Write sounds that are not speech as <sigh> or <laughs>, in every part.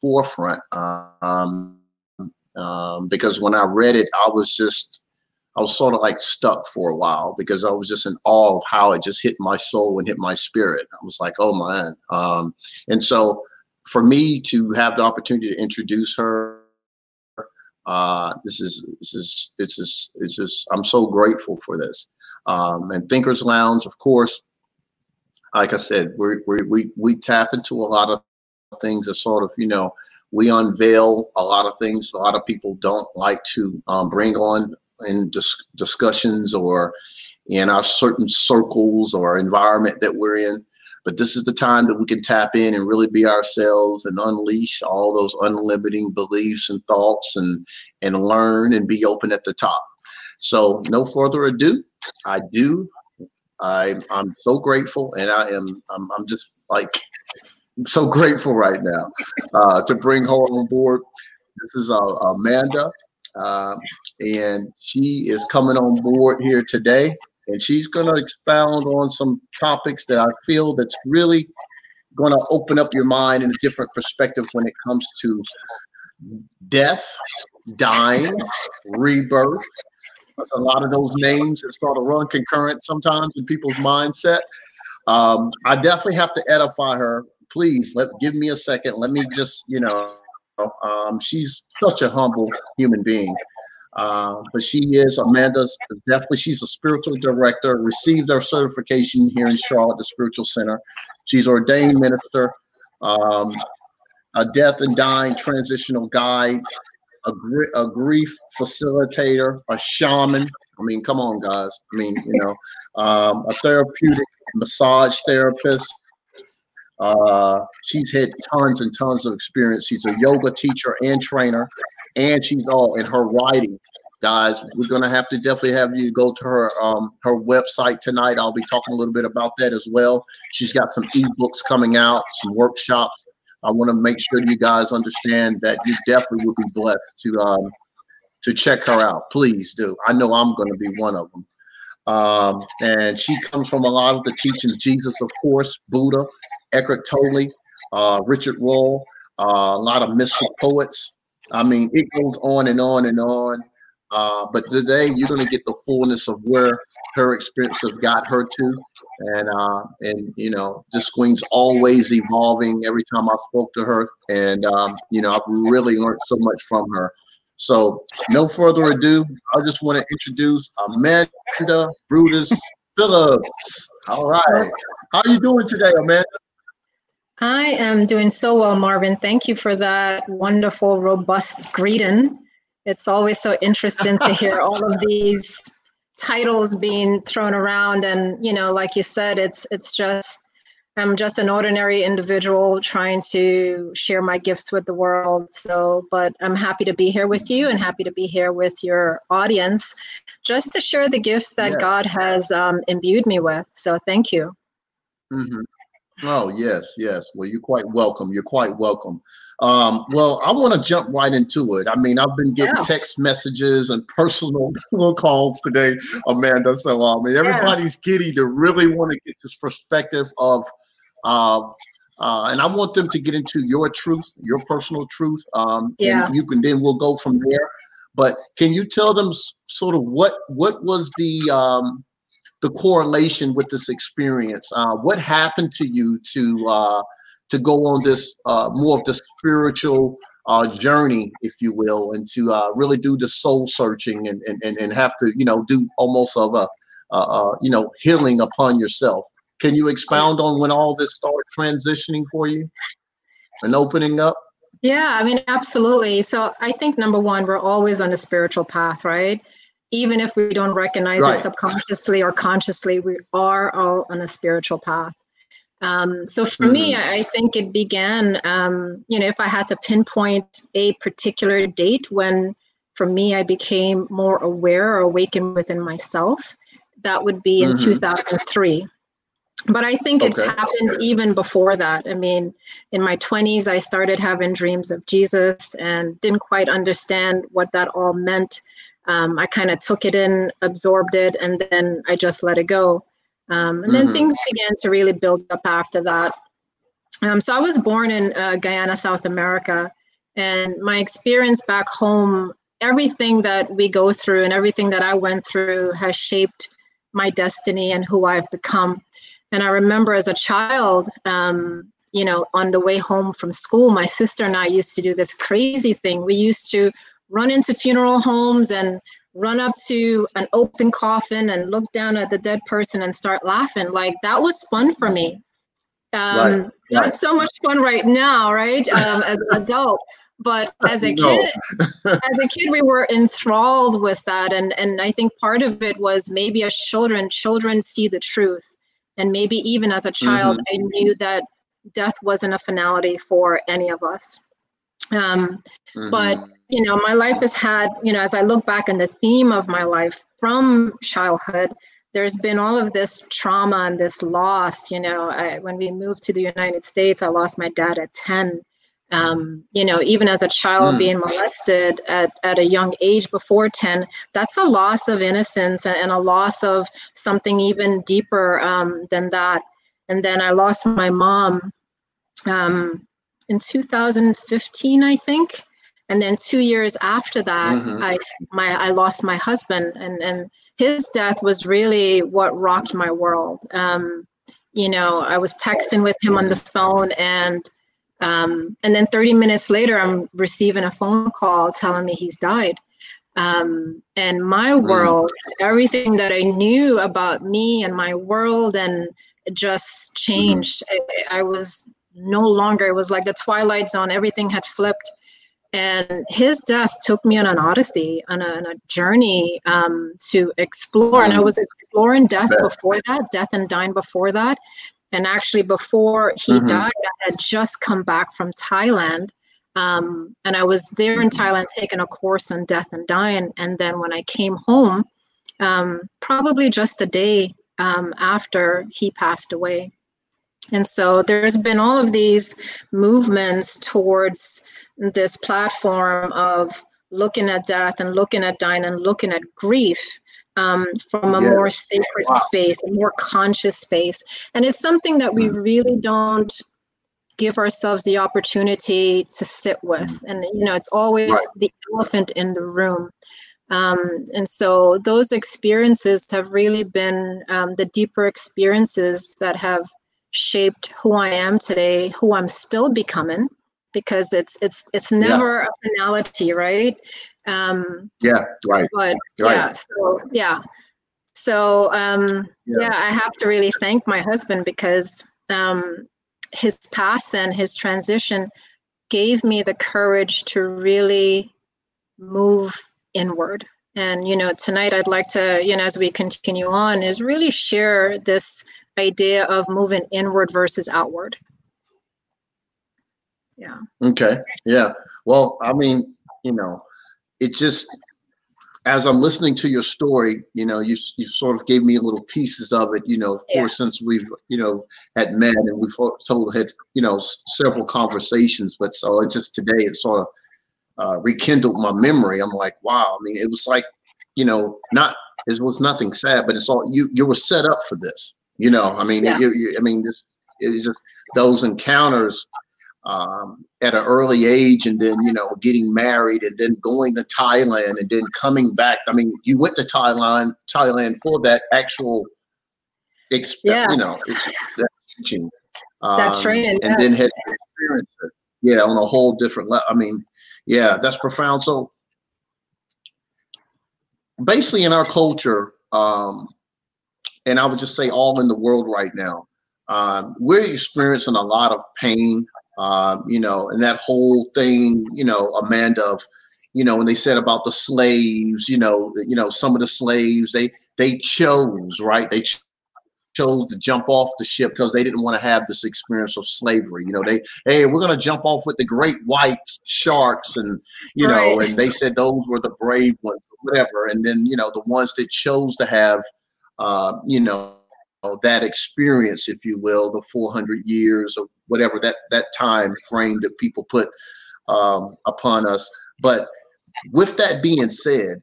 forefront. Um, um, because when I read it, I was just, I was sort of like stuck for a while because I was just in awe of how it just hit my soul and hit my spirit. I was like, oh man. Um, and so for me to have the opportunity to introduce her, uh, this is this is this is this is I'm so grateful for this. Um, and Thinkers Lounge, of course, like I said, we we we we tap into a lot of things that sort of you know we unveil a lot of things a lot of people don't like to um, bring on in dis- discussions or in our certain circles or environment that we're in. But this is the time that we can tap in and really be ourselves and unleash all those unlimiting beliefs and thoughts and and learn and be open at the top. So no further ado i do I, I'm so grateful, and I am I'm, I'm just like so grateful right now uh, to bring her on board. This is uh, Amanda, um, and she is coming on board here today, and she's going to expound on some topics that I feel that's really going to open up your mind in a different perspective when it comes to death, dying, rebirth, a lot of those names that sort of run concurrent sometimes in people's mindset. Um, I definitely have to edify her. Please let give me a second. Let me just, you know, um, she's such a humble human being. Uh, but she is Amanda's definitely she's a spiritual director, received her certification here in Charlotte, the Spiritual Center. She's ordained minister, um, a death and dying transitional guide, a, gr- a grief facilitator, a shaman. I mean, come on, guys. I mean, you know, um, a therapeutic massage therapist. Uh, she's had tons and tons of experience. She's a yoga teacher and trainer, and she's all in her writing. Guys, we're gonna have to definitely have you go to her um, her website tonight. I'll be talking a little bit about that as well. She's got some ebooks coming out, some workshops I want to make sure you guys understand that you definitely will be blessed to um, to check her out. Please do. I know I'm going to be one of them. Um, and she comes from a lot of the teachings, Jesus, of course, Buddha, Eckhart Tolle, uh, Richard Rohr, uh, a lot of mystic poets. I mean, it goes on and on and on. Uh, but today you're going to get the fullness of where her experience has got her to, and uh, and you know, this queen's always evolving. Every time I spoke to her, and um, you know, I've really learned so much from her. So, no further ado, I just want to introduce Amanda Brutus Phillips. All right, how are you doing today, Amanda? I am doing so well, Marvin. Thank you for that wonderful, robust greeting it's always so interesting to hear <laughs> all of these titles being thrown around and you know like you said it's it's just i'm just an ordinary individual trying to share my gifts with the world so but i'm happy to be here with you and happy to be here with your audience just to share the gifts that yes. god has um, imbued me with so thank you mm-hmm. oh yes yes well you're quite welcome you're quite welcome um, well, I want to jump right into it. I mean, I've been getting yeah. text messages and personal <laughs> calls today, Amanda. So I mean, everybody's yeah. giddy to really want to get this perspective of, uh, uh, and I want them to get into your truth, your personal truth. Um, yeah. And you can then we'll go from there. But can you tell them sort of what what was the um, the correlation with this experience? Uh, what happened to you to uh, to go on this uh, more of the spiritual uh, journey, if you will, and to uh, really do the soul searching and, and, and have to, you know, do almost of a, uh, you know, healing upon yourself. Can you expound on when all this started transitioning for you and opening up? Yeah, I mean, absolutely. So I think number one, we're always on a spiritual path, right? Even if we don't recognize right. it subconsciously or consciously, we are all on a spiritual path. Um, so for mm-hmm. me, I think it began, um, you know, if I had to pinpoint a particular date when, for me, I became more aware or awakened within myself, that would be in mm-hmm. 2003. But I think okay. it's happened even before that. I mean, in my 20s, I started having dreams of Jesus and didn't quite understand what that all meant. Um, I kind of took it in, absorbed it, and then I just let it go. Um, and then mm-hmm. things began to really build up after that. Um, so I was born in uh, Guyana, South America, and my experience back home, everything that we go through and everything that I went through has shaped my destiny and who I've become. And I remember as a child, um, you know, on the way home from school, my sister and I used to do this crazy thing. We used to run into funeral homes and run up to an open coffin and look down at the dead person and start laughing. Like that was fun for me. Um, right. Not so much fun right now, right? Um, as an adult, but <laughs> as a no. kid, <laughs> as a kid, we were enthralled with that, and and I think part of it was maybe as children, children see the truth, and maybe even as a child, mm-hmm. I knew that death wasn't a finality for any of us. Um, mm-hmm. But you know, my life has had, you know, as I look back on the theme of my life from childhood, there's been all of this trauma and this loss. You know, I, when we moved to the United States, I lost my dad at 10. Um, you know, even as a child mm. being molested at, at a young age before 10, that's a loss of innocence and, a loss of something even deeper um, than that. And then I lost my mom um, in 2015, I think and then two years after that mm-hmm. i my i lost my husband and and his death was really what rocked my world um, you know i was texting with him on the phone and um, and then 30 minutes later i'm receiving a phone call telling me he's died um, and my mm. world everything that i knew about me and my world and just changed mm-hmm. I, I was no longer it was like the twilight zone everything had flipped and his death took me on an odyssey, on a, on a journey um, to explore. And I was exploring death before that, death and dying before that. And actually, before he mm-hmm. died, I had just come back from Thailand. Um, and I was there in Thailand taking a course on death and dying. And then when I came home, um, probably just a day um, after he passed away. And so there's been all of these movements towards this platform of looking at death and looking at dying and looking at grief um, from a more sacred wow. space, a more conscious space. And it's something that we mm. really don't give ourselves the opportunity to sit with. Mm. And, you know, it's always right. the elephant in the room. Um, and so those experiences have really been um, the deeper experiences that have shaped who I am today, who I'm still becoming because it's it's it's never yeah. a finality, right? Um, yeah, right. But right. yeah, so yeah, so um, yeah. yeah. I have to really thank my husband because um, his past and his transition gave me the courage to really move inward. And you know, tonight I'd like to, you know, as we continue on, is really share this idea of moving inward versus outward yeah okay yeah well i mean you know it just as i'm listening to your story you know you you sort of gave me little pieces of it you know of yeah. course since we've you know had met and we've told had you know several conversations but so it just today it sort of uh, rekindled my memory i'm like wow i mean it was like you know not it was nothing sad but it's all you you were set up for this you know i mean yeah. it, it, i mean just it just those encounters um, at an early age and then you know getting married and then going to thailand and then coming back i mean you went to thailand thailand for that actual exp- yes. you know that teaching um, that training and yes. then had experience it yeah on a whole different level i mean yeah that's profound so basically in our culture um, and i would just say all in the world right now um, we're experiencing a lot of pain um, you know, and that whole thing, you know, Amanda of, you know, when they said about the slaves, you know, you know, some of the slaves they they chose right, they ch- chose to jump off the ship because they didn't want to have this experience of slavery. You know, they hey, we're gonna jump off with the great white sharks, and you right. know, and they said those were the brave ones, whatever. And then you know, the ones that chose to have, uh, you know that experience, if you will, the 400 years or whatever that that time frame that people put um, upon us. But with that being said,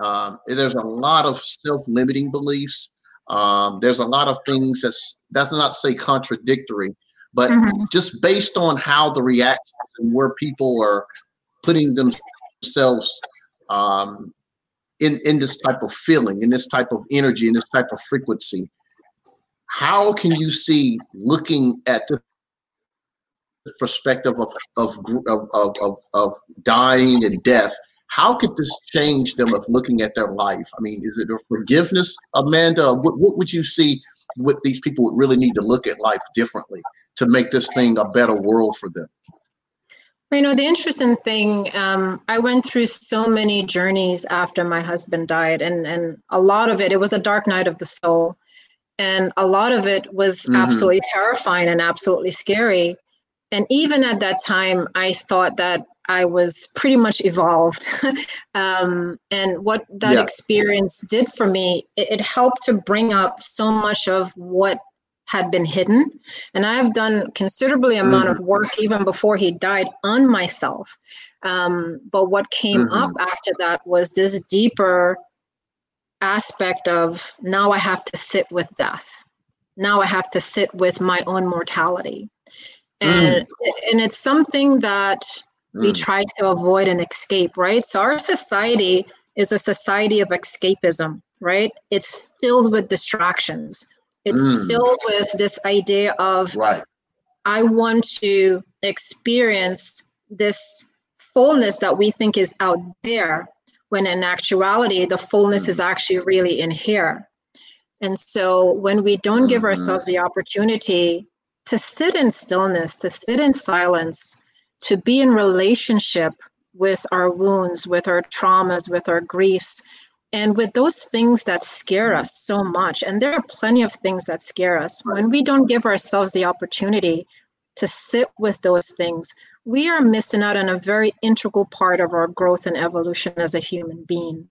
um, there's a lot of self-limiting beliefs. Um, there's a lot of things that's that's not to say contradictory, but mm-hmm. just based on how the reactions and where people are putting themselves um, in in this type of feeling, in this type of energy, in this type of frequency, how can you see looking at the perspective of of, of of, of dying and death? How could this change them of looking at their life? I mean is it a forgiveness amanda? What, what would you see what these people would really need to look at life differently to make this thing a better world for them? You know the interesting thing um, i went through so many journeys after my husband died and and a lot of it it was a dark night of the soul and a lot of it was mm-hmm. absolutely terrifying and absolutely scary and even at that time i thought that i was pretty much evolved <laughs> um, and what that yeah. experience did for me it, it, helped to bring up so much of what had been hidden and i have done considerably amount mm-hmm. of work even before he died on myself um, but what came mm-hmm. up after that was this deeper aspect of now I have to sit with death. Now I have to sit with my own mortality. And mm. and it's something that mm. we try to avoid and escape, right? So our society is a society of escapism, right? It's filled with distractions. It's mm. filled with this idea of right. I want to experience this fullness that we think is out there when in actuality the fullness is mm-hmm. actually really in here and so when we don't give mm-hmm. ourselves the opportunity to sit in stillness to sit in silence to be in relationship with our wounds with our traumas with our griefs and with those things that scare us so much and there are plenty of things that scare us when we don't give ourselves the opportunity to sit with those things we are missing out on a very integral part of our growth and evolution as a human being.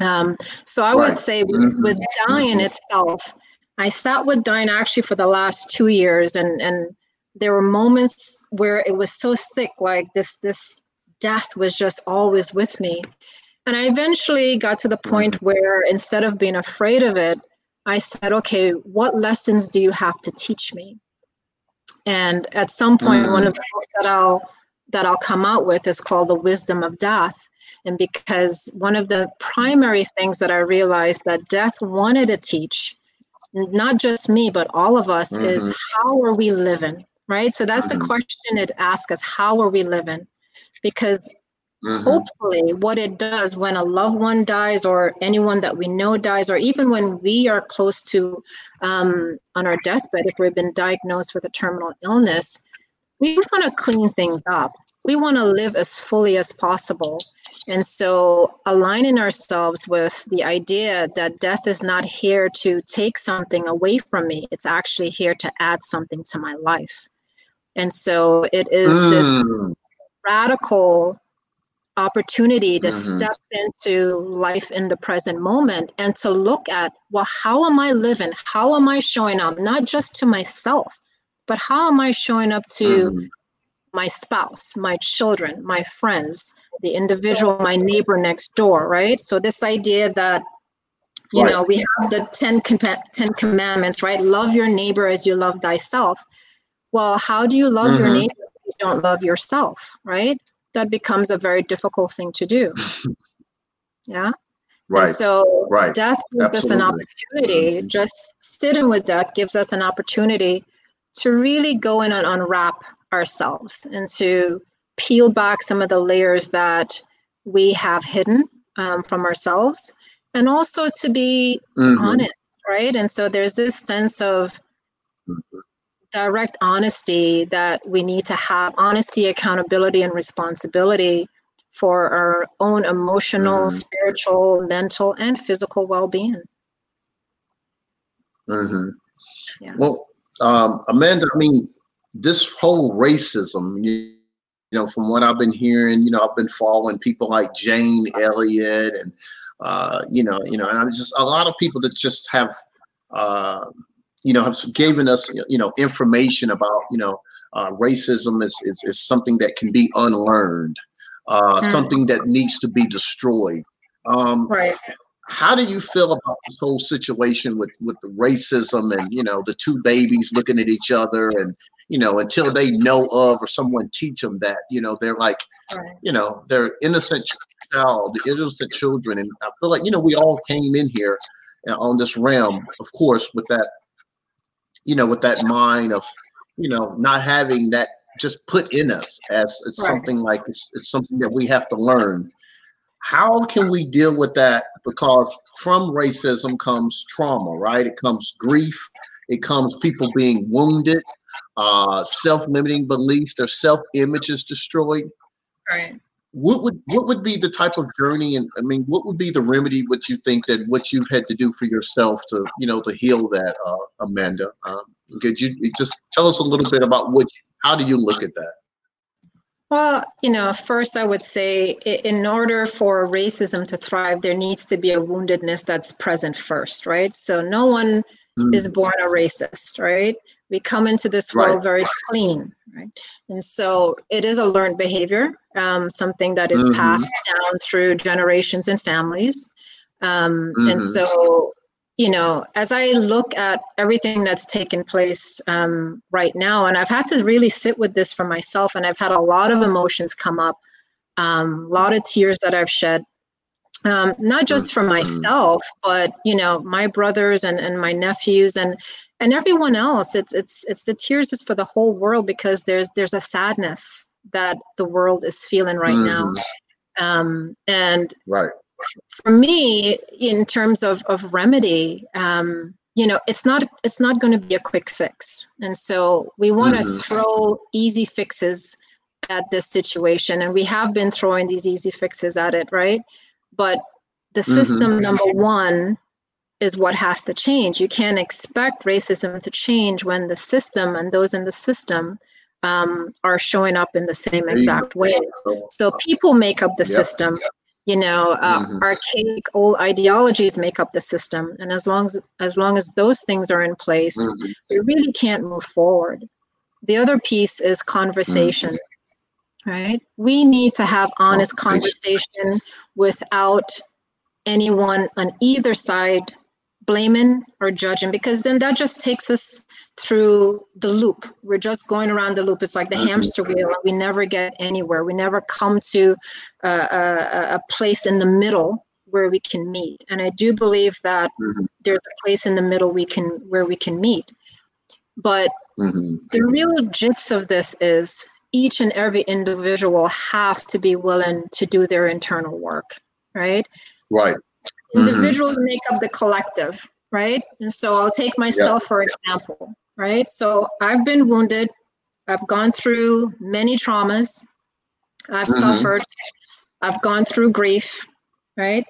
Um, so I right. would say with, mm-hmm. with dying mm-hmm. itself, I sat with dying actually for the last two years, and and there were moments where it was so thick, like this this death was just always with me. And I eventually got to the point mm-hmm. where instead of being afraid of it, I said, okay, what lessons do you have to teach me? And at some point, mm. one of the books that I'll that I'll come out with is called The Wisdom of Death. And because one of the primary things that I realized that death wanted to teach, not just me, but all of us, mm-hmm. is how are we living? Right. So that's mm-hmm. the question it asks us how are we living? Because Mm-hmm. Hopefully, what it does when a loved one dies, or anyone that we know dies, or even when we are close to um, on our deathbed, if we've been diagnosed with a terminal illness, we want to clean things up. We want to live as fully as possible. And so, aligning ourselves with the idea that death is not here to take something away from me, it's actually here to add something to my life. And so, it is mm. this radical opportunity to mm-hmm. step into life in the present moment and to look at well how am i living how am i showing up not just to myself but how am i showing up to mm-hmm. my spouse my children my friends the individual my neighbor next door right so this idea that you right. know we have the 10, com- 10 commandments right love your neighbor as you love thyself well how do you love mm-hmm. your neighbor if you don't love yourself right that becomes a very difficult thing to do. <laughs> yeah. Right. And so right. death gives Absolutely. us an opportunity. Mm-hmm. Just sitting with death gives us an opportunity to really go in and unwrap ourselves and to peel back some of the layers that we have hidden um, from ourselves and also to be mm-hmm. honest right and so there's this sense of mm-hmm direct honesty that we need to have honesty, accountability, and responsibility for our own emotional, mm-hmm. spiritual, mental, and physical well being. Mm-hmm. Yeah. Well, um, Amanda, I mean, this whole racism, you, you know, from what I've been hearing, you know, I've been following people like Jane Elliott and, uh, you know, you know, and I'm just a lot of people that just have, uh, you know, have given us, you know, information about, you know, uh, racism is, is, is something that can be unlearned, uh, mm. something that needs to be destroyed. Um, right. How do you feel about this whole situation with with the racism and you know the two babies looking at each other and you know, until they know of or someone teach them that, you know, they're like, right. you know, they're innocent child, innocent children. And I feel like, you know, we all came in here uh, on this realm, of course, with that, you know, with that mind of, you know, not having that just put in us as it's right. something like it's, it's something that we have to learn. How can we deal with that? Because from racism comes trauma, right? It comes grief, it comes people being wounded, uh, self-limiting beliefs, their self-image is destroyed. Right. What would what would be the type of journey and I mean what would be the remedy what you think that what you've had to do for yourself to you know to heal that uh, Amanda? Um, could you just tell us a little bit about what how do you look at that? Well, you know, first I would say in order for racism to thrive, there needs to be a woundedness that's present first, right? So no one mm. is born a racist, right? We come into this world right. very clean, right? And so it is a learned behavior, um, something that is mm-hmm. passed down through generations and families. Um, mm-hmm. And so, you know, as I look at everything that's taken place um, right now, and I've had to really sit with this for myself, and I've had a lot of emotions come up, um, a lot of tears that I've shed um, not just for mm-hmm. myself, but you know, my brothers and, and my nephews and and everyone else. It's it's it's the tears is for the whole world because there's there's a sadness that the world is feeling right mm-hmm. now. Um, and right for me, in terms of of remedy, um, you know, it's not it's not going to be a quick fix, and so we want to mm-hmm. throw easy fixes at this situation, and we have been throwing these easy fixes at it, right? But the mm-hmm. system, mm-hmm. number one, is what has to change. You can't expect racism to change when the system and those in the system um, are showing up in the same exact way. So people make up the system. You know, uh, mm-hmm. archaic old ideologies make up the system, and as long as as long as those things are in place, mm-hmm. we really can't move forward. The other piece is conversation. Mm-hmm right? We need to have honest conversation without anyone on either side blaming or judging because then that just takes us through the loop we're just going around the loop it's like the mm-hmm. hamster wheel and we never get anywhere we never come to a, a, a place in the middle where we can meet and i do believe that mm-hmm. there's a place in the middle we can where we can meet but mm-hmm. the real gist of this is each and every individual have to be willing to do their internal work, right? Right. Individuals mm-hmm. make up the collective, right? And so I'll take myself yep. for example, right? So I've been wounded. I've gone through many traumas. I've mm-hmm. suffered. I've gone through grief, right?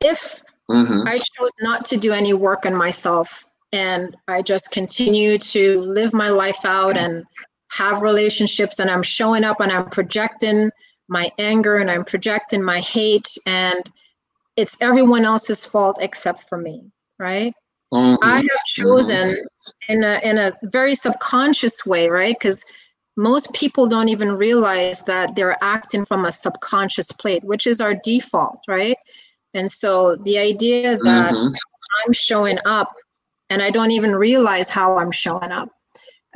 If mm-hmm. I chose not to do any work on myself and I just continue to live my life out and have relationships and I'm showing up and I'm projecting my anger and I'm projecting my hate and it's everyone else's fault except for me, right? Mm-hmm. I have chosen in a in a very subconscious way, right? Because most people don't even realize that they're acting from a subconscious plate, which is our default, right? And so the idea that mm-hmm. I'm showing up and I don't even realize how I'm showing up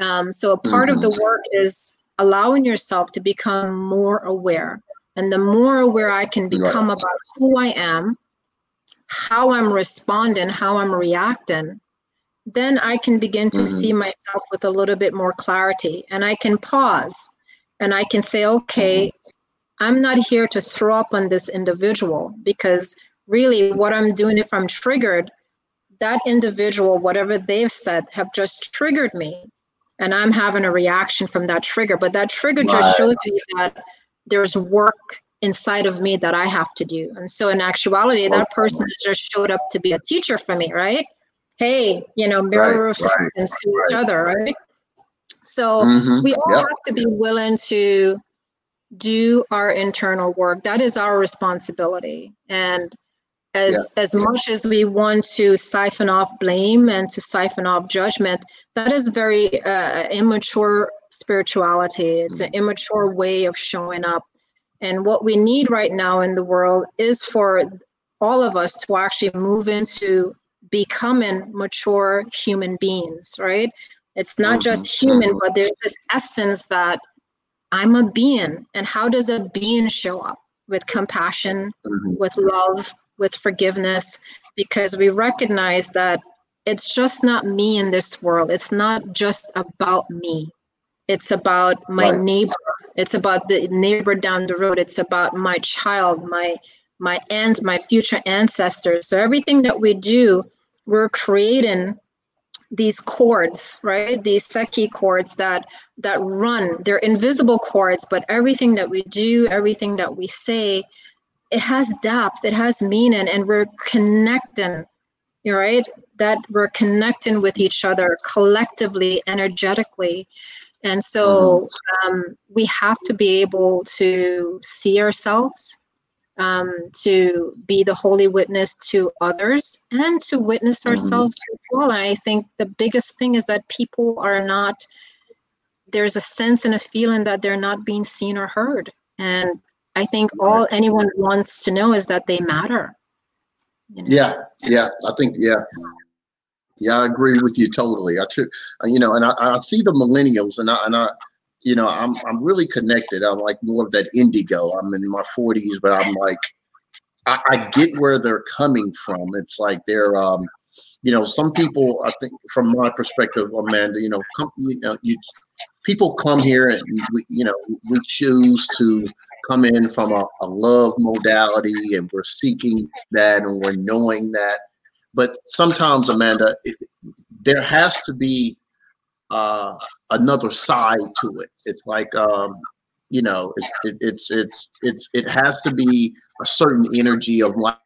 um, so a part mm-hmm. of the mm-hmm. work is allowing yourself to become more aware. And the more aware I can become right. about who I am, how I'm responding, how I'm reacting, then I can begin to mm-hmm. see myself with a little bit more clarity. And I can pause and I can say, okay, mm-hmm. I'm not here to throw up on this individual because really what I'm doing if I'm triggered, that individual, whatever they've said, have just triggered me and I'm having a reaction from that trigger. But that trigger right. just shows me that there's work inside of me that I have to do. And so in actuality, that person just showed up to be a teacher for me, right? Hey, you know, mirror right, reflections right, to right. each other, right? So mm-hmm. we all yep. have to be willing to do our internal work. That is our responsibility. And as yeah. as much as we want to siphon off blame and to siphon off judgment that is very uh, immature spirituality it's an mm. immature way of showing up and what we need right now in the world is for all of us to actually move into becoming mature human beings right It's not mm-hmm. just human, mm-hmm. but there's this essence that I'm a being. And how does a being show up? With compassion, mm-hmm. with love, with forgiveness, because we recognize that it's just not me in this world. It's not just about me. It's about my right. neighbor. It's about the neighbor down the road. It's about my child, my my ends, my future ancestors. So everything that we do, we're creating these cords, right? These Seki cords that that run. They're invisible cords, but everything that we do, everything that we say, it has depth, it has meaning, and we're connecting, right? That we're connecting with each other collectively, energetically. And so mm-hmm. um, we have to be able to see ourselves, um, to be the holy witness to others, and to witness mm-hmm. ourselves as well. And I think the biggest thing is that people are not, there's a sense and a feeling that they're not being seen or heard. And I think all anyone wants to know is that they matter. You know? Yeah, yeah, I think, yeah. Yeah, I agree with you totally. I tr- you know, and I, I see the millennials, and I and I, you know, I'm I'm really connected. I'm like more of that indigo. I'm in my 40s, but I'm like, I, I get where they're coming from. It's like they're, um, you know, some people. I think from my perspective, Amanda, you know, come, you know, you people come here and we, you know, we choose to come in from a, a love modality, and we're seeking that, and we're knowing that but sometimes, Amanda, it, there has to be uh, another side to it. It's like, um, you know, it's it, it's it's it's it has to be a certain energy of like,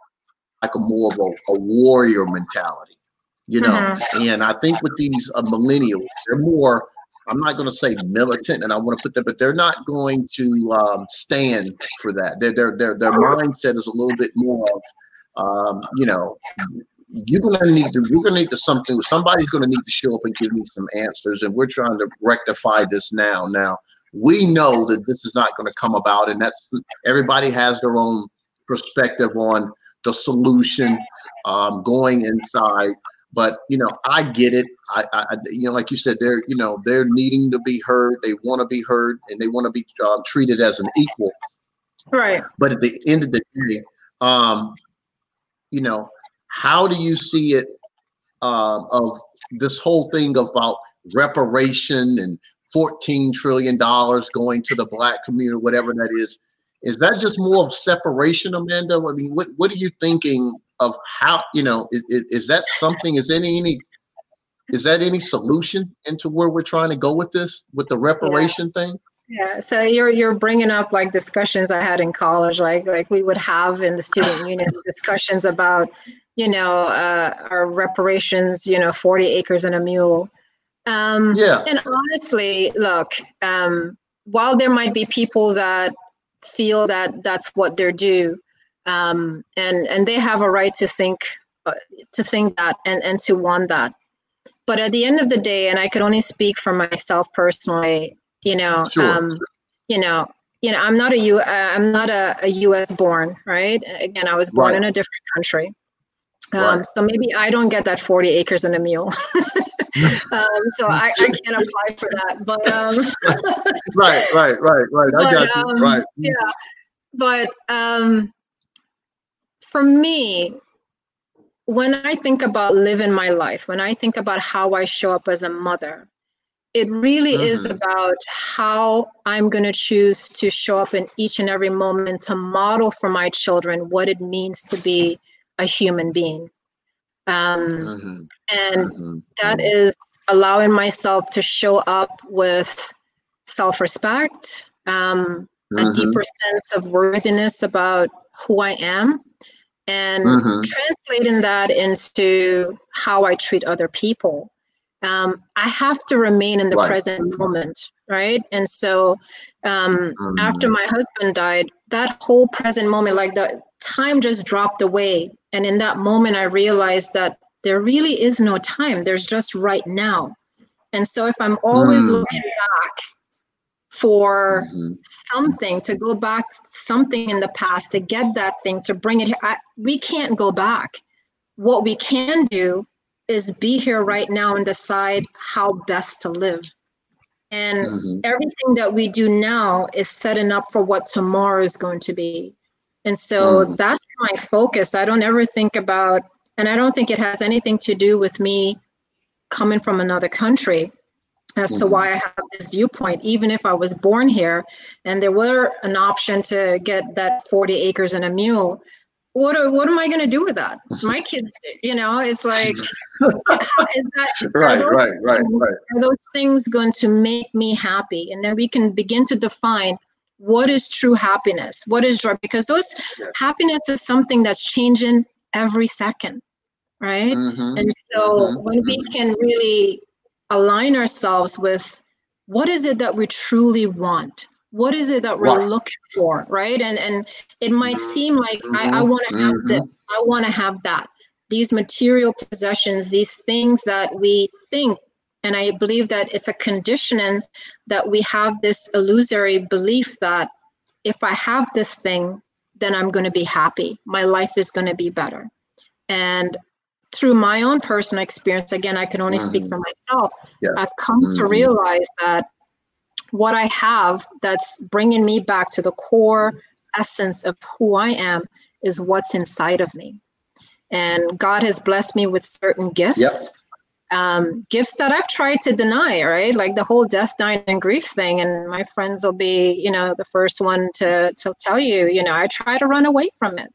like a more of a, a warrior mentality, you know. Mm-hmm. And I think with these uh, millennials, they're more. I'm not going to say militant, and I want to put that, but they're not going to um, stand for that. Their their their their mindset is a little bit more of, um, you know, you're gonna need to you're gonna need to something somebody's gonna need to show up and give me some answers and we're trying to rectify this now. Now we know that this is not going to come about and that's everybody has their own perspective on the solution um, going inside but you know i get it. I, I, you know like you said they're you know they're needing to be heard they want to be heard and they want to be um, treated as an equal. Right. But at the end of the day um you know how do you see it uh, of this whole thing about reparation and 14 trillion dollars going to the black community, whatever that is? Is that just more of separation, Amanda? I mean, what what are you thinking of how you know is, is that something? Is any any is that any solution into where we're trying to go with this with the reparation yeah. thing? Yeah, so you're you're bringing up like discussions I had in college, like like we would have in the student union discussions about you know, uh, our reparations, you know, 40 acres and a mule. Um, yeah. And honestly, look, um, while there might be people that feel that that's what they're due, um, and and they have a right to think uh, to think that and and to want that. But at the end of the day, and I could only speak for myself personally, you know, sure. um, you know, you know, I'm not a U. uh, not a, a U.S. born, right? Again, I was born right. in a different country. Um. So maybe I don't get that 40 acres and a mule. <laughs> um, so I, I, can't apply for that. But um, <laughs> right, right, right, right. I got you. Um, right. Yeah. But um, for me, when I think about living my life, when I think about how I show up as a mother, it really mm-hmm. is about how I'm going to choose to show up in each and every moment to model for my children what it means to be a human being. Um, mm-hmm. And mm-hmm. That mm-hmm. is allowing myself to show up with self respect, um, a mm-hmm. deeper sense of worthiness about who I am, and mm-hmm. translating that into how I treat other people. Um, I have to remain in the right. present moment, right? And so um, after my husband died, that whole present moment, like the time just dropped away. And in that moment, I realized that there really is no time. There's just right now. And so if I'm always mm. looking back for mm-hmm. something to go back, something in the past to get that thing to bring it here, I, we can't go back. What we can do is be here right now and decide how best to live. And mm-hmm. everything that we do now is setting up for what tomorrow is going to be. And so mm. that's my focus. I don't ever think about, and I don't think it has anything to do with me coming from another country as mm-hmm. to why I have this viewpoint, even if I was born here and there were an option to get that 40 acres and a mule. What, are, what am I going to do with that? My <laughs> kids, you know, it's like, how is that? <laughs> Right, right, right, right. Are those things going to make me happy? And then we can begin to define what is true happiness what is joy because those happiness is something that's changing every second right mm-hmm. and so mm-hmm. when we mm-hmm. can really align ourselves with what is it that we truly want what is it that we're looking for right and and it might mm-hmm. seem like i, I mm-hmm. want to have this i want to have that these material possessions these things that we think and I believe that it's a conditioning that we have this illusory belief that if I have this thing, then I'm going to be happy. My life is going to be better. And through my own personal experience, again, I can only mm-hmm. speak for myself, yeah. I've come mm-hmm. to realize that what I have that's bringing me back to the core essence of who I am is what's inside of me. And God has blessed me with certain gifts. Yep um, gifts that I've tried to deny, right? Like the whole death, dying, and grief thing. And my friends will be, you know, the first one to to tell you, you know, I try to run away from it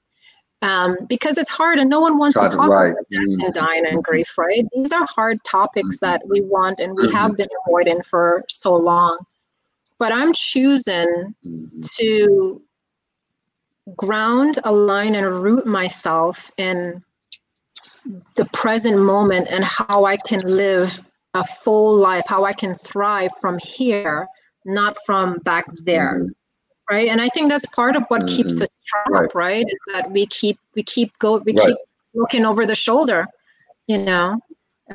um, because it's hard, and no one wants to talk right. about death mm-hmm. and dying and grief, right? These are hard topics mm-hmm. that we want and we mm-hmm. have been avoiding for so long. But I'm choosing mm-hmm. to ground, align, and root myself in the present moment and how I can live a full life, how I can thrive from here, not from back there. Mm-hmm. Right. And I think that's part of what mm-hmm. keeps us sharp, right. right? Is that we keep we keep go we right. keep looking over the shoulder, you know.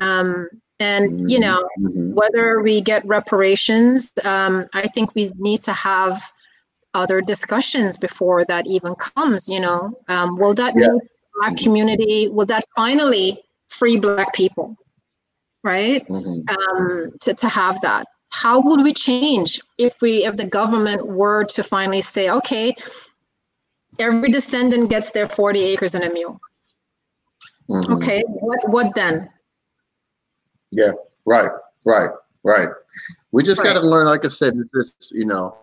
Um, and mm-hmm. you know, mm-hmm. whether we get reparations, um, I think we need to have other discussions before that even comes, you know. Um, will that yeah. mean black community will that finally free black people right mm-hmm. um, to, to have that how would we change if we if the government were to finally say okay every descendant gets their 40 acres and a mule mm-hmm. okay what what then yeah right right right we just right. got to learn like i said this is you know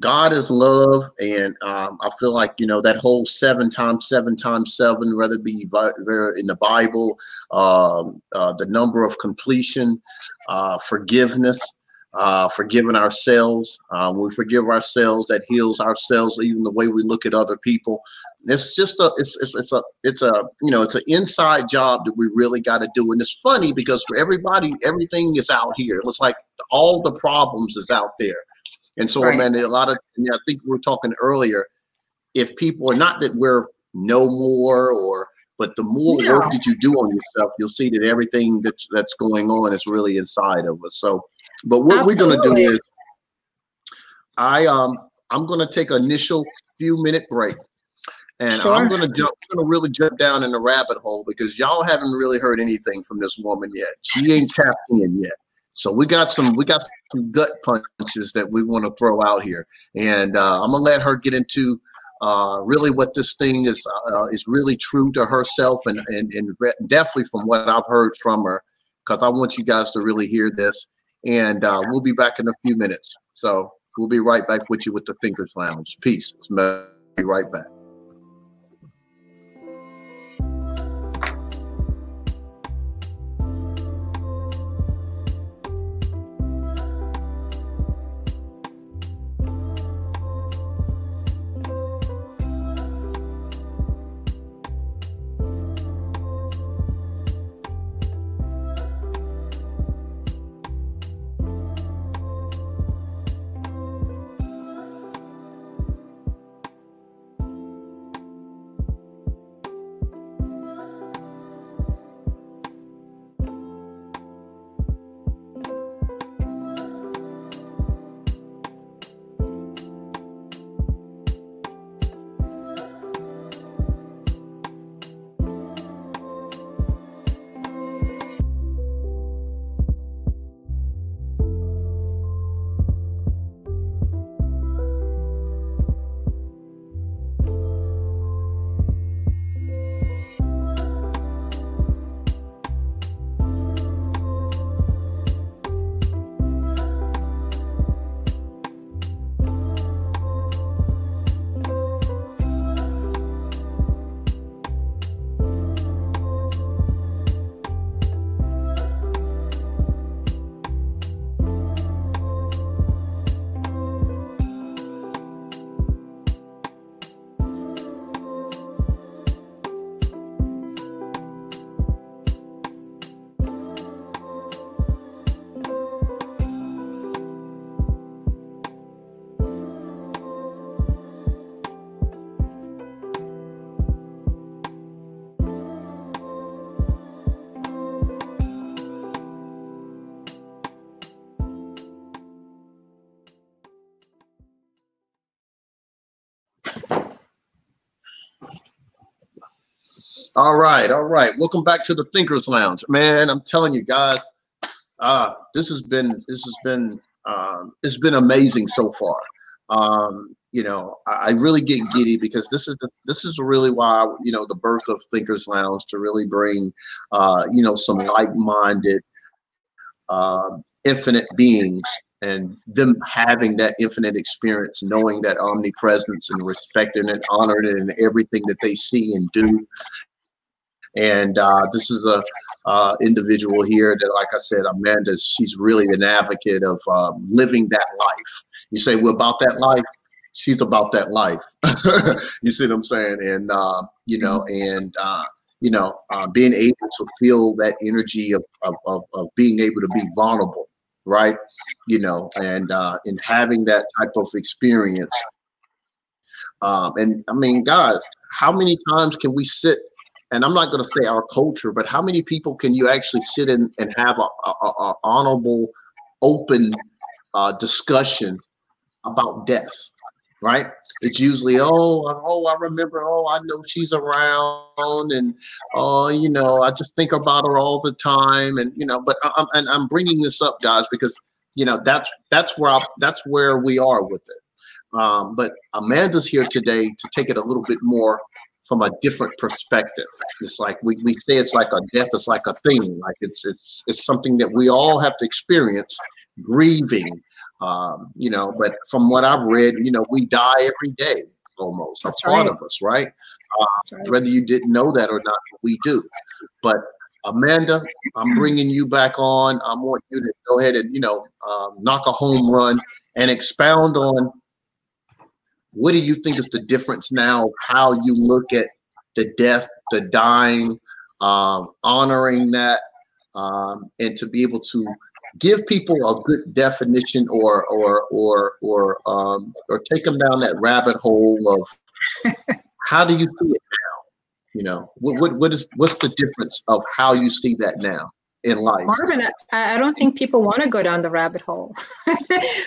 God is love, and um, I feel like you know that whole seven times seven times seven, whether it be in the Bible, um, uh, the number of completion, uh, forgiveness, uh, forgiving ourselves. When we forgive ourselves, that heals ourselves, even the way we look at other people. It's just a, it's it's, it's a, it's a, you know, it's an inside job that we really got to do, and it's funny because for everybody, everything is out here. It's like all the problems is out there and so, right. man, a lot of, I think we were talking earlier, if people are not that we're no more or, but the more work that you do on yourself, you'll see that everything that's that's going on is really inside of us. So, but what Absolutely. we're going to do is, I um I'm going to take an initial few minute break, and sure. I'm going to jump, going to really jump down in the rabbit hole because y'all haven't really heard anything from this woman yet. She ain't tapped in yet. So we got some we got some gut punches that we want to throw out here, and uh, I'm gonna let her get into uh, really what this thing is uh, is really true to herself, and, and and definitely from what I've heard from her, because I want you guys to really hear this. And uh, we'll be back in a few minutes. So we'll be right back with you with the Thinkers Lounge. Peace. Be right back. All right, all right. Welcome back to the Thinkers Lounge, man. I'm telling you guys, uh, this has been this has been um, it's been amazing so far. Um, you know, I, I, really get giddy because this is the, this is really why you know the birth of Thinkers Lounge to really bring uh, you know some like-minded, uh, infinite beings and them having that infinite experience, knowing that omnipresence and respecting and honoring it in everything that they see and do. And uh, this is a uh, individual here that, like I said, Amanda, she's really an advocate of uh, living that life. You say, we're about that life. She's about that life. <laughs> you see what I'm saying? And, uh, you know, and, uh, you know, uh, being able to feel that energy of, of, of, of being able to be vulnerable right? You know, and uh, in having that type of experience. Um, and I mean, guys, how many times can we sit? And I'm not going to say our culture, but how many people can you actually sit in and have a, a, a honorable, open uh, discussion about death? right? It's usually, oh, oh, I remember, oh, I know she's around, and oh, you know, I just think about her all the time, and you know, but I'm and I'm bringing this up, guys, because you know that's that's where I, that's where we are with it. Um, but Amanda's here today to take it a little bit more from a different perspective. It's like we, we say it's like a death, it's like a thing, like it's it's it's something that we all have to experience, grieving, um, you know, but from what I've read, you know, we die every day almost, That's a part right. of us, right? Uh, right? Whether you didn't know that or not, we do. But Amanda, I'm bringing you back on. I want you to go ahead and, you know, um, knock a home run and expound on what do you think is the difference now how you look at the death, the dying, um, honoring that, um, and to be able to give people a good definition or or or or um, or take them down that rabbit hole of <laughs> how do you see it now? You know, what what what is what's the difference of how you see that now? In life. Marvin, I, I don't think people want to go down the rabbit hole, <laughs>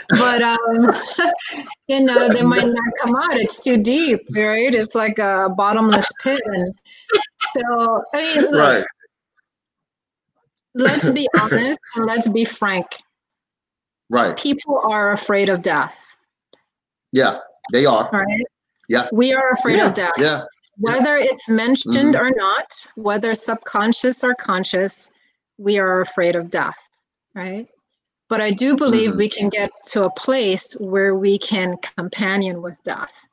but um, <laughs> you know they might not come out. It's too deep, right? It's like a bottomless pit, and so I mean, right let's be <laughs> honest and let's be frank. Right. People are afraid of death. Yeah, they are. Right. Yeah. We are afraid yeah. of death. Yeah. Whether yeah. it's mentioned mm-hmm. or not, whether subconscious or conscious, we are afraid of death. Right. But I do believe mm-hmm. we can get to a place where we can companion with death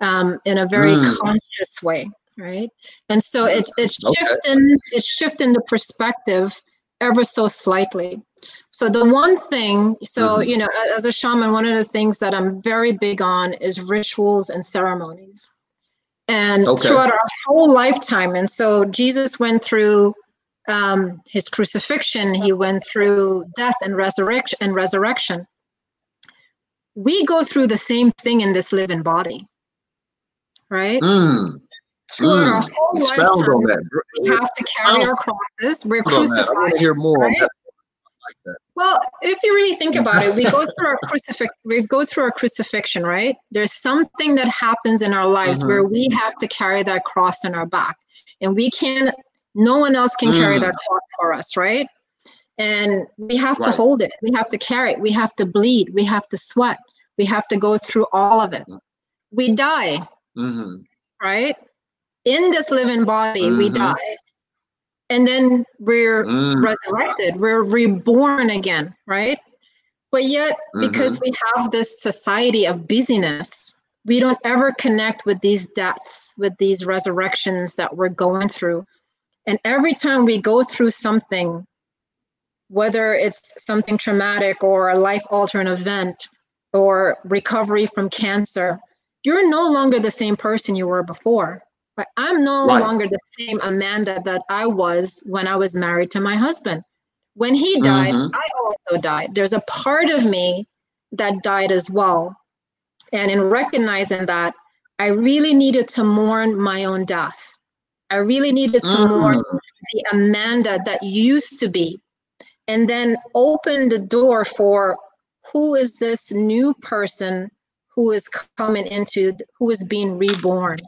um, in a very mm. conscious way right and so it's it's okay. shifting it's shifting the perspective ever so slightly. So the one thing, so mm-hmm. you know, as a shaman, one of the things that I'm very big on is rituals and ceremonies. And okay. throughout our whole lifetime, and so Jesus went through um, his crucifixion, he went through death and resurrection and resurrection. We go through the same thing in this living body, right? Mm throughout mm, our whole lifetime, we have to carry our crosses. We're crucified. I want to hear more right? Well, if you really think about it, we go through our crucifix. We go through our crucifixion, right? There's something that happens in our lives mm-hmm. where we have to carry that cross in our back, and we can't. No one else can mm. carry that cross for us, right? And we have right. to hold it. We have to carry it. We have to bleed. We have to sweat. We have to go through all of it. We die, mm-hmm. right? in this living body mm-hmm. we die and then we're mm. resurrected we're reborn again right but yet mm-hmm. because we have this society of busyness we don't ever connect with these deaths with these resurrections that we're going through and every time we go through something whether it's something traumatic or a life altering event or recovery from cancer you're no longer the same person you were before I'm no right. longer the same Amanda that I was when I was married to my husband. When he died, mm-hmm. I also died. There's a part of me that died as well. And in recognizing that, I really needed to mourn my own death. I really needed to mm. mourn the Amanda that used to be. And then open the door for who is this new person who is coming into, who is being reborn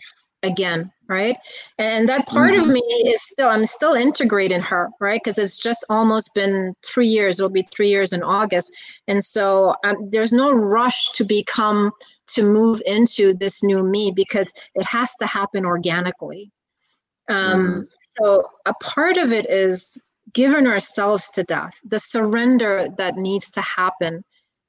again right and that part mm-hmm. of me is still i'm still integrating her right because it's just almost been three years it'll be three years in august and so um, there's no rush to become to move into this new me because it has to happen organically um, mm-hmm. so a part of it is giving ourselves to death the surrender that needs to happen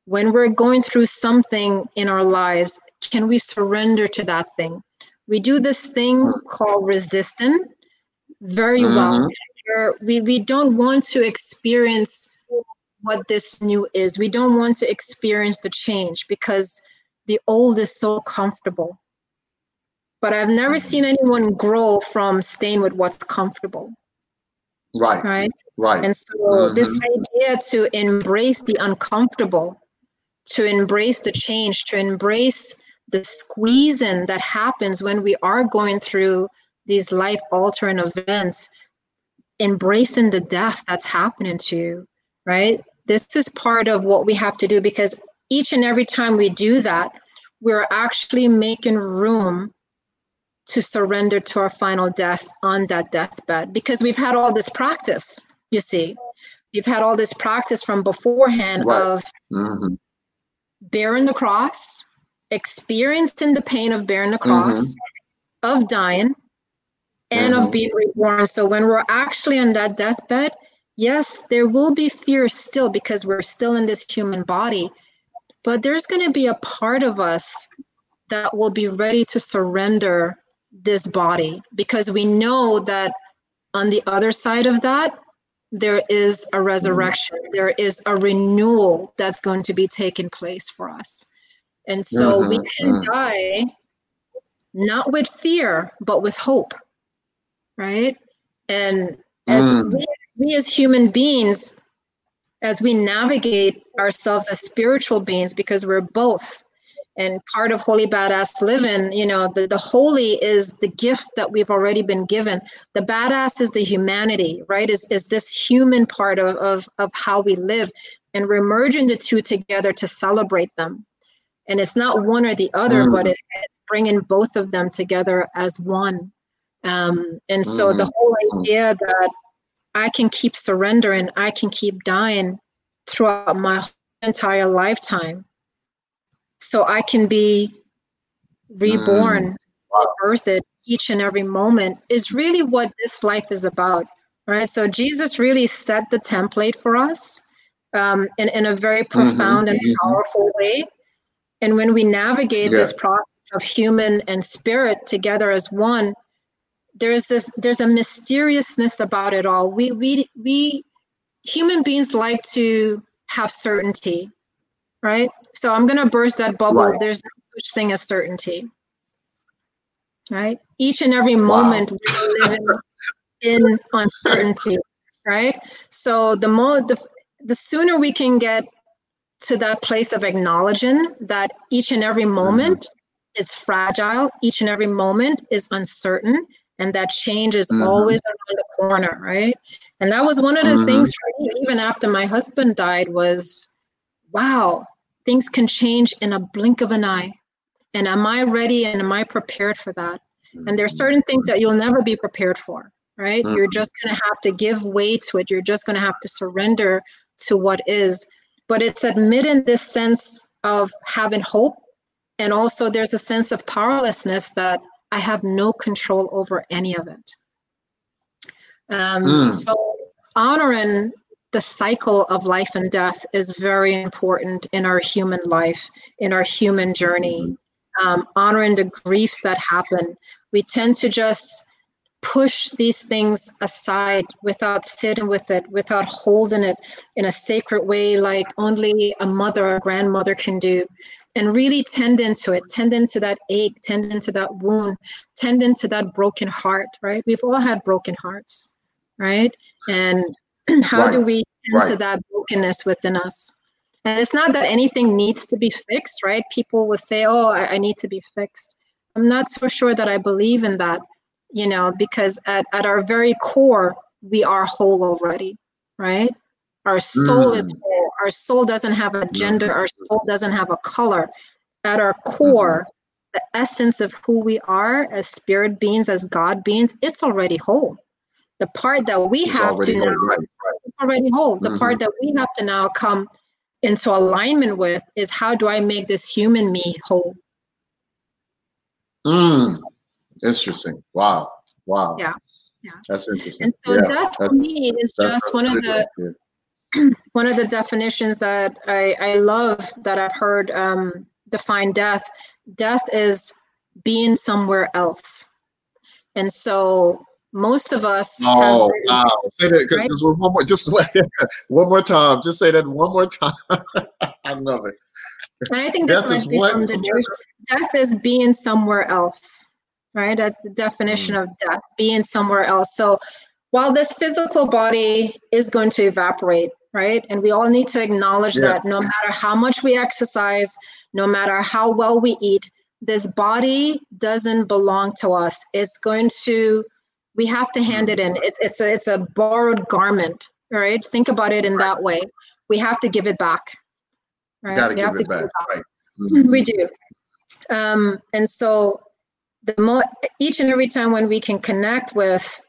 when we're going through something in our lives can we surrender to that thing we do this thing called resistant very mm-hmm. well. We, we don't want to experience what this new is. We don't want to experience the change because the old is so comfortable. But I've never mm-hmm. seen anyone grow from staying with what's comfortable. Right. Right. Right. And so mm-hmm. this idea to embrace the uncomfortable, to embrace the change, to embrace the squeezing that happens when we are going through these life altering events, embracing the death that's happening to you, right? This is part of what we have to do because each and every time we do that, we're actually making room to surrender to our final death on that deathbed because we've had all this practice, you see. We've had all this practice from beforehand right. of mm-hmm. bearing the cross, experiencing the pain of bearing the cross, mm-hmm. of dying, and mm-hmm. of being reborn. So when we're actually on that deathbed, yes, there will be fear still because we're still in this human body, but there's going to be a part of us that will be ready to surrender this body because we know that on the other side of that, there is a resurrection, mm-hmm. there is a renewal that's going to be taking place for us. And so mm-hmm, we can mm-hmm. die not with fear, but with hope, right? And as mm. we, we as human beings, as we navigate ourselves as spiritual beings, because we're both, and part of holy badass living you know the, the holy is the gift that we've already been given. The badass is the humanity right? Is, is this human part of, of, of how we live. And we're merging the two together to celebrate them. And it's not one or the other mm. but it's, it's, bringing both of them together as one. Um, and so mm. the whole idea that i can keep surrendering i can keep dying throughout my entire lifetime so i can be reborn mm. birthed each and every moment is really what this life is about right so jesus really set the template for us um, in, in a very mm-hmm. profound mm-hmm. and powerful way and when we navigate yeah. this process of human and spirit together as one, there's this there's a mysteriousness about it all. We we we human beings like to have certainty, right? So I'm gonna burst that bubble. Right. There's no such thing as certainty. Right? Each and every moment wow. we live in, in uncertainty, right? So the more the the sooner we can get to that place of acknowledging that each and every moment mm-hmm. is fragile, each and every moment is uncertain, and that change is mm-hmm. always around the corner, right? And that was one of the mm-hmm. things for me, even after my husband died, was wow, things can change in a blink of an eye. And am I ready and am I prepared for that? And there are certain things that you'll never be prepared for, right? Mm-hmm. You're just going to have to give way to it. You're just going to have to surrender to what is but it's admitting this sense of having hope and also there's a sense of powerlessness that i have no control over any of it um, mm. so honoring the cycle of life and death is very important in our human life in our human journey um, honoring the griefs that happen we tend to just push these things aside without sitting with it, without holding it in a sacred way, like only a mother or grandmother can do. And really tend into it, tend into that ache, tend into that wound, tend into that broken heart, right? We've all had broken hearts, right? And <clears throat> how right. do we tend right. to that brokenness within us? And it's not that anything needs to be fixed, right? People will say, oh, I, I need to be fixed. I'm not so sure that I believe in that you know, because at, at our very core, we are whole already, right? Our soul mm. is whole. Our soul doesn't have a gender. Our soul doesn't have a color. At our core, mm-hmm. the essence of who we are as spirit beings, as God beings, it's already whole. The part that we it's have to now, right, right. already whole. The mm-hmm. part that we have to now come into alignment with is how do I make this human me whole? Mm. Interesting. Wow. Wow. Yeah. Yeah. That's interesting. And so yeah, that for me is just one of the <clears throat> one of the definitions that I, I love that I've heard um, define death. Death is being somewhere else. And so most of us. Oh, wow. Say that right? one more, just <laughs> one more time. Just say that one more time. <laughs> I love it. And I think this death might be from the Jewish. Death is being somewhere else, right? That's the definition mm. of death, being somewhere else. So while this physical body is going to evaporate, right? And we all need to acknowledge yeah. that no matter how much we exercise, no matter how well we eat, this body doesn't belong to us. It's going to we have to hand it in. It's it's a it's a borrowed garment. Right? Think about it in that way. We have to give it back. Right? Gotta we give, it, back. Give it back. Right. Mm-hmm. We do. Um, and so the more each and every time when we can connect with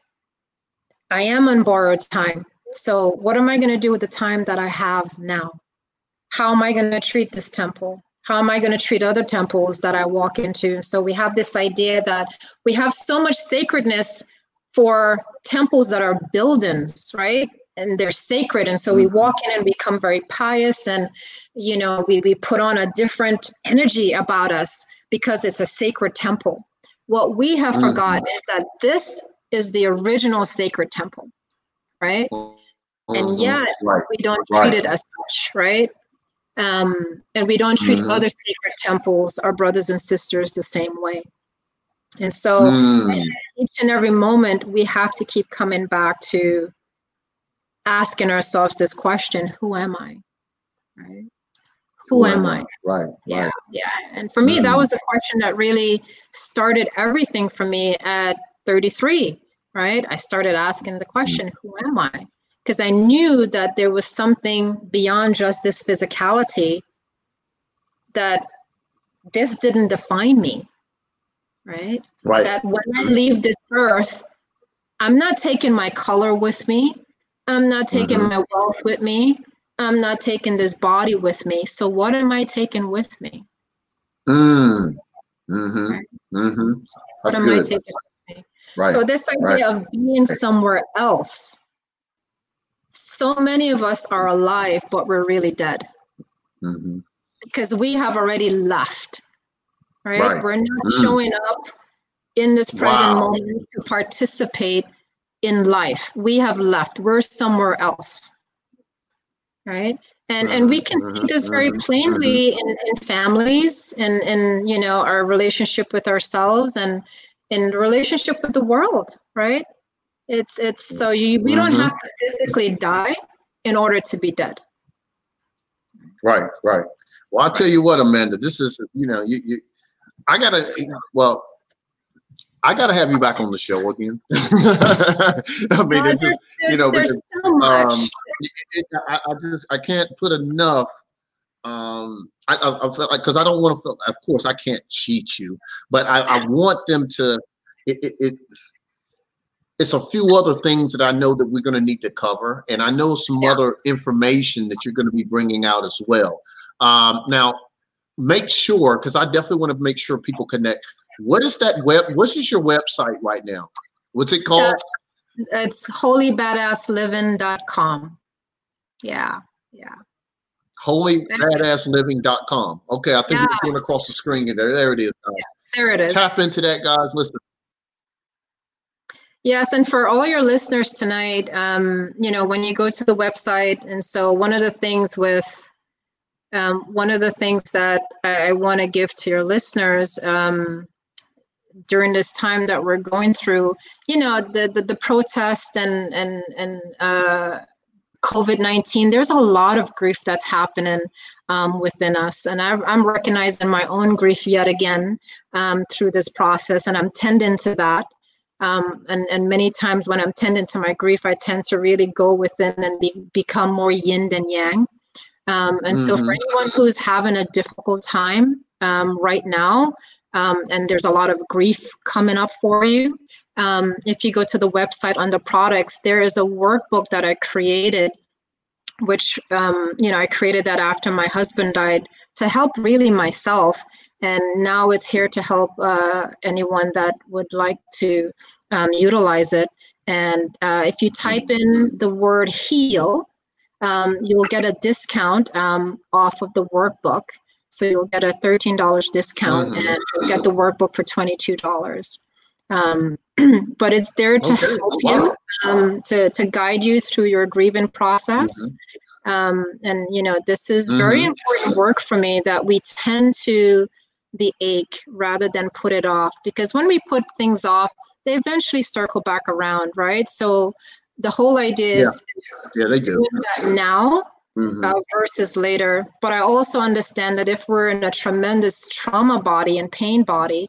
I am on borrowed time. So what am I going to do with the time that I have now? How am I going to treat this temple? How am I going to treat other temples that I walk into? And so we have this idea that we have so much sacredness for temples that are buildings, right? And they're sacred. And so we mm-hmm. walk in and become very pious and, you know, we, we put on a different energy about us because it's a sacred temple. What we have mm-hmm. forgotten is that this is the original sacred temple, right? Mm-hmm. And yet right. we don't treat it as such, right? Um, and we don't treat mm-hmm. other sacred temples, our brothers and sisters, the same way. And so mm. Each and every moment, we have to keep coming back to asking ourselves this question Who am I? Right? Who, Who am, I? I? Right. Yeah. Right. Yeah. And for me, mm. that was a question that really started everything for me at 33, right? I started asking the question, mm. Who am I? Because I knew that there was something beyond just this physicality that this didn't define me right? Right. That when I leave this earth, I'm not taking my color with me. I'm not taking mm-hmm. my wealth with me. I'm not taking this body with me. So what am I taking with me? Mm. Mm-hmm. Right? Mm-hmm. what am good. I taking with me? Right. So this idea right. of being somewhere else. So many of us are alive, but we're really dead. Mm-hmm. Because we have already left right? right. We're not mm. showing up in this present wow. moment to participate in life. We have left. We're somewhere else. Right? And and we can see this very mm-hmm. plainly mm-hmm. in, in families and in you know our relationship with ourselves and in relationship with the world, right? It's it's so you we don't mm-hmm. have to physically die in order to be dead. Right, right. Well, I'll tell you what, Amanda, this is, you know, you, you I gotta well, I gotta have you back on the show again. <laughs> I mean, this is you know because so um, it, it, I, I, just I can't put enough. Um, I, I, I felt like because I don't want to feel. Of course, I can't cheat you, but I, I want them to. It, it, it it's a few other things that I know that we're going to need to cover, and I know some yeah. other information that you're going to be bringing out as well. Um, now, make sure because I definitely want to make sure people connect. What is that web? What is your website right now? What's it called? Uh, it's holybadassliving.com. Yeah, yeah. Holybadassliving.com. Okay, I think it's going across the screen there. There it is. Yes, there it is. Tap into that, guys. Listen. Yes, and for all your listeners tonight, um, you know, when you go to the website, and so one of the things with um, one of the things that I, I want to give to your listeners um, during this time that we're going through, you know, the the, the protest and and and uh, COVID nineteen. There's a lot of grief that's happening um, within us, and i am recognizing my own grief yet again um, through this process, and I'm tending to that. Um, and, and many times when I'm tending to my grief, I tend to really go within and be, become more yin than yang. Um, and mm-hmm. so, for mm-hmm. anyone who's having a difficult time um, right now, um, and there's a lot of grief coming up for you, um, if you go to the website under products, there is a workbook that I created, which, um, you know, I created that after my husband died to help really myself. And now it's here to help uh, anyone that would like to um, utilize it. And uh, if you type in the word heal, um, you will get a discount um, off of the workbook. So you'll get a $13 discount mm-hmm. and you'll get the workbook for $22. Um, <clears throat> but it's there to okay. help you, um, to, to guide you through your grieving process. Mm-hmm. Um, and, you know, this is mm-hmm. very important work for me that we tend to the ache rather than put it off because when we put things off, they eventually circle back around, right? So the whole idea is, yeah, they do. doing that now Mm-hmm. Uh, versus later. But I also understand that if we're in a tremendous trauma body and pain body,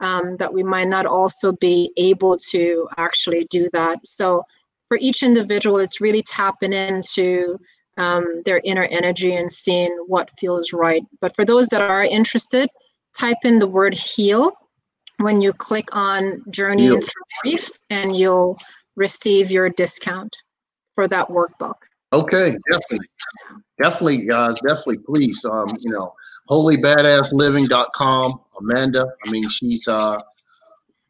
um, that we might not also be able to actually do that. So for each individual, it's really tapping into um, their inner energy and seeing what feels right. But for those that are interested, type in the word heal when you click on Journey into Grief, and you'll receive your discount for that workbook. Okay, definitely, definitely, guys, definitely. Please, um, you know, holybadassliving.com. Amanda, I mean, she's uh,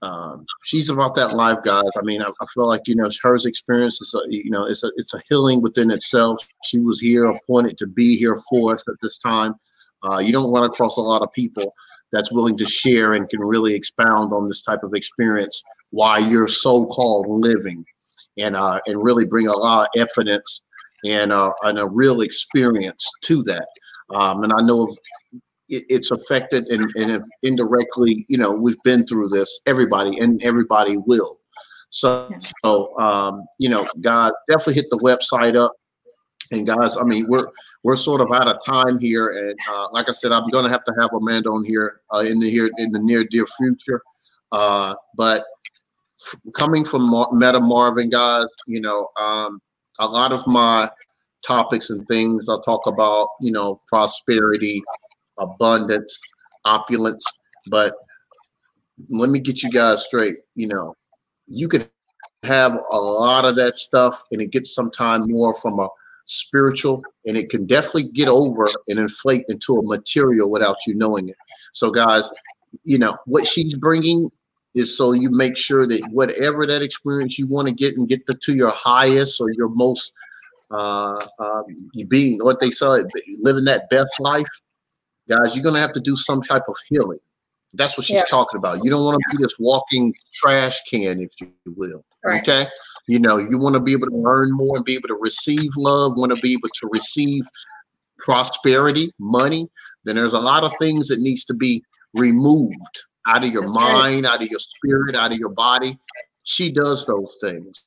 um, she's about that life, guys. I mean, I, I feel like you know hers experience is, a, you know, it's a it's a healing within itself. She was here, appointed to be here for us at this time. Uh, you don't run across a lot of people that's willing to share and can really expound on this type of experience while you're so-called living, and uh, and really bring a lot of evidence and uh, and a real experience to that. Um, and I know of it, it's affected and, and indirectly, you know, we've been through this, everybody, and everybody will. So, so um, you know, guys, definitely hit the website up. And guys, I mean, we're we're sort of out of time here, and uh, like I said, I'm going to have to have Amanda on here uh, in the here in the near dear future. Uh, but coming from Meta Marvin, guys, you know, um, a lot of my topics and things I'll talk about, you know, prosperity, abundance, opulence. But let me get you guys straight. You know, you can have a lot of that stuff and it gets sometimes more from a spiritual and it can definitely get over and inflate into a material without you knowing it. So, guys, you know, what she's bringing is so you make sure that whatever that experience you want to get and get the, to your highest or your most uh, um, being what they say, living that best life, guys, you're gonna have to do some type of healing. That's what she's yeah. talking about. You don't want to yeah. be this walking trash can, if you will. Right. Okay. You know, you want to be able to learn more and be able to receive love, want to be able to receive prosperity, money. Then there's a lot of things that needs to be removed out of your That's mind, out of your spirit, out of your body. She does those things.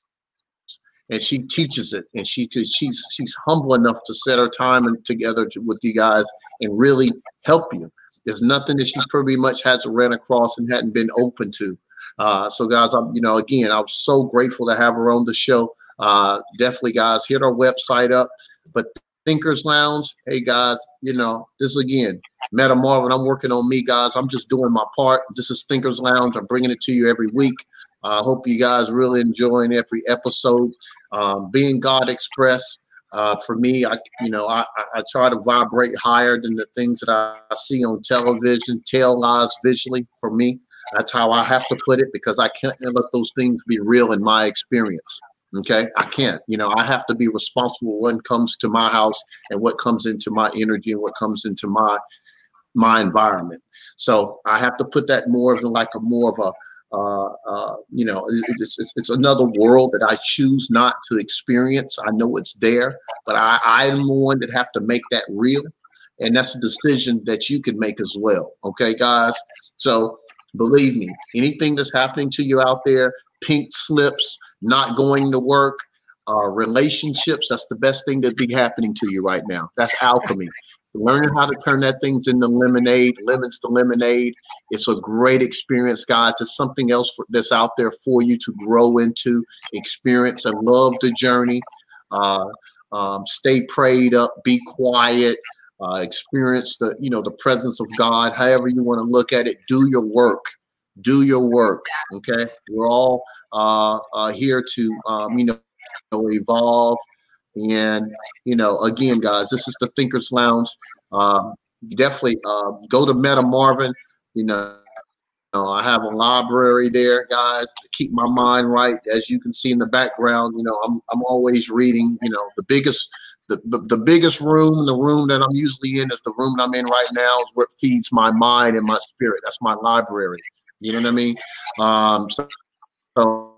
And she teaches it. And she she's she's humble enough to set her time and together to, with you guys and really help you. There's nothing that she pretty much hasn't ran across and hadn't been open to. Uh, so guys i'm you know again i'm so grateful to have her on the show. Uh, definitely guys hit our website up. But thinkers lounge hey guys you know this again meta marvin i'm working on me guys i'm just doing my part this is thinkers lounge i'm bringing it to you every week I uh, hope you guys really enjoying every episode um, being God Express. Uh, for me, I you know I, I try to vibrate higher than the things that I, I see on television, tell lies visually. For me, that's how I have to put it because I can't let those things be real in my experience. Okay, I can't. You know, I have to be responsible when comes to my house and what comes into my energy and what comes into my my environment. So I have to put that more of like a more of a uh, uh, you know, it's, it's, it's, another world that I choose not to experience. I know it's there, but I, I'm the one that have to make that real. And that's a decision that you can make as well. Okay, guys? So believe me, anything that's happening to you out there, pink slips, not going to work, uh, relationships, that's the best thing that be happening to you right now. That's alchemy learning how to turn that things into lemonade, lemons to lemonade. It's a great experience, guys. It's something else for, that's out there for you to grow into, experience, and love the journey. Uh, um, stay prayed up, be quiet. uh, experience the you know the presence of God. However you want to look at it, do your work. Do your work. Okay, we're all uh, uh, here to um, you know evolve. And you know, again, guys, this is the Thinkers Lounge. Um, definitely uh, go to Meta Marvin. You know, I have a library there, guys, to keep my mind right. As you can see in the background, you know, I'm I'm always reading. You know, the biggest the, the, the biggest room, the room that I'm usually in is the room that I'm in right now is what feeds my mind and my spirit. That's my library. You know what I mean? Um, so, so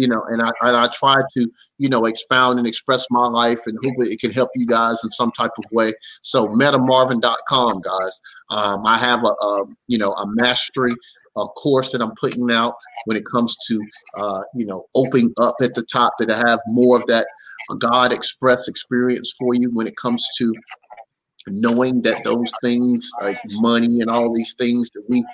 you know, and I, and I try to, you know, expound and express my life and hope it can help you guys in some type of way. So metamarvin.com, guys. Um, I have a, a, you know, a mastery a course that I'm putting out when it comes to, uh, you know, opening up at the top that I have more of that God express experience for you when it comes to knowing that those things like money and all these things that we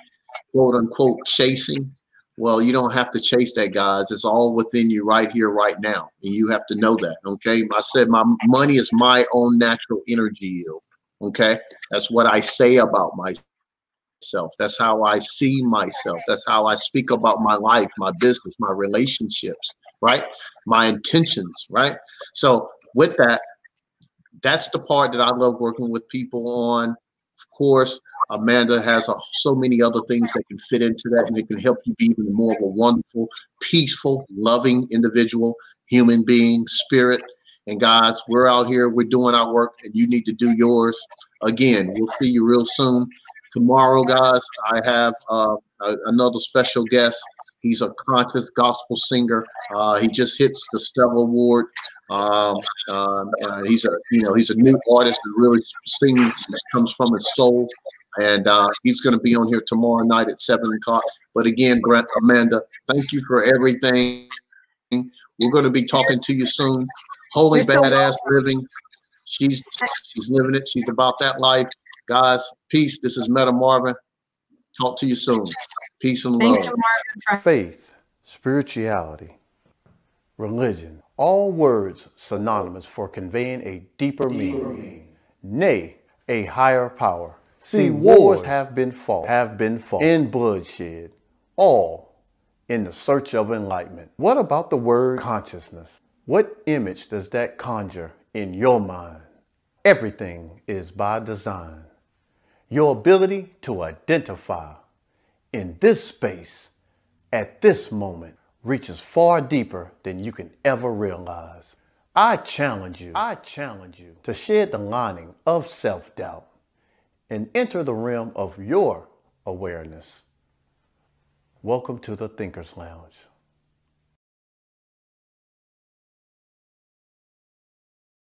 quote unquote chasing well, you don't have to chase that, guys. It's all within you right here, right now. And you have to know that. Okay. I said my money is my own natural energy yield. Okay. That's what I say about myself. That's how I see myself. That's how I speak about my life, my business, my relationships, right? My intentions, right? So, with that, that's the part that I love working with people on. Of course, Amanda has a, so many other things that can fit into that, and it can help you be even more of a wonderful, peaceful, loving individual, human being, spirit. And guys, we're out here, we're doing our work, and you need to do yours. Again, we'll see you real soon. Tomorrow, guys, I have uh, a, another special guest. He's a conscious gospel singer. Uh, he just hits the Stellar Award. Um, um, uh, he's a you know he's a new artist that really sings comes from his soul and uh, he's going to be on here tomorrow night at seven o'clock. But again, Grant, Amanda, thank you for everything. We're going to be talking to you soon. Holy You're badass so living. She's she's living it. She's about that life, guys. Peace. This is Meta Marvin. Talk to you soon. Peace and love. You, Faith, spirituality, religion, all words synonymous for conveying a deeper meaning, nay, a higher power. See, wars have been fought, have been fought in bloodshed, all in the search of enlightenment. What about the word consciousness? What image does that conjure in your mind? Everything is by design. Your ability to identify in this space at this moment reaches far deeper than you can ever realize. I challenge you, I challenge you to shed the lining of self-doubt and enter the realm of your awareness. Welcome to the Thinkers Lounge.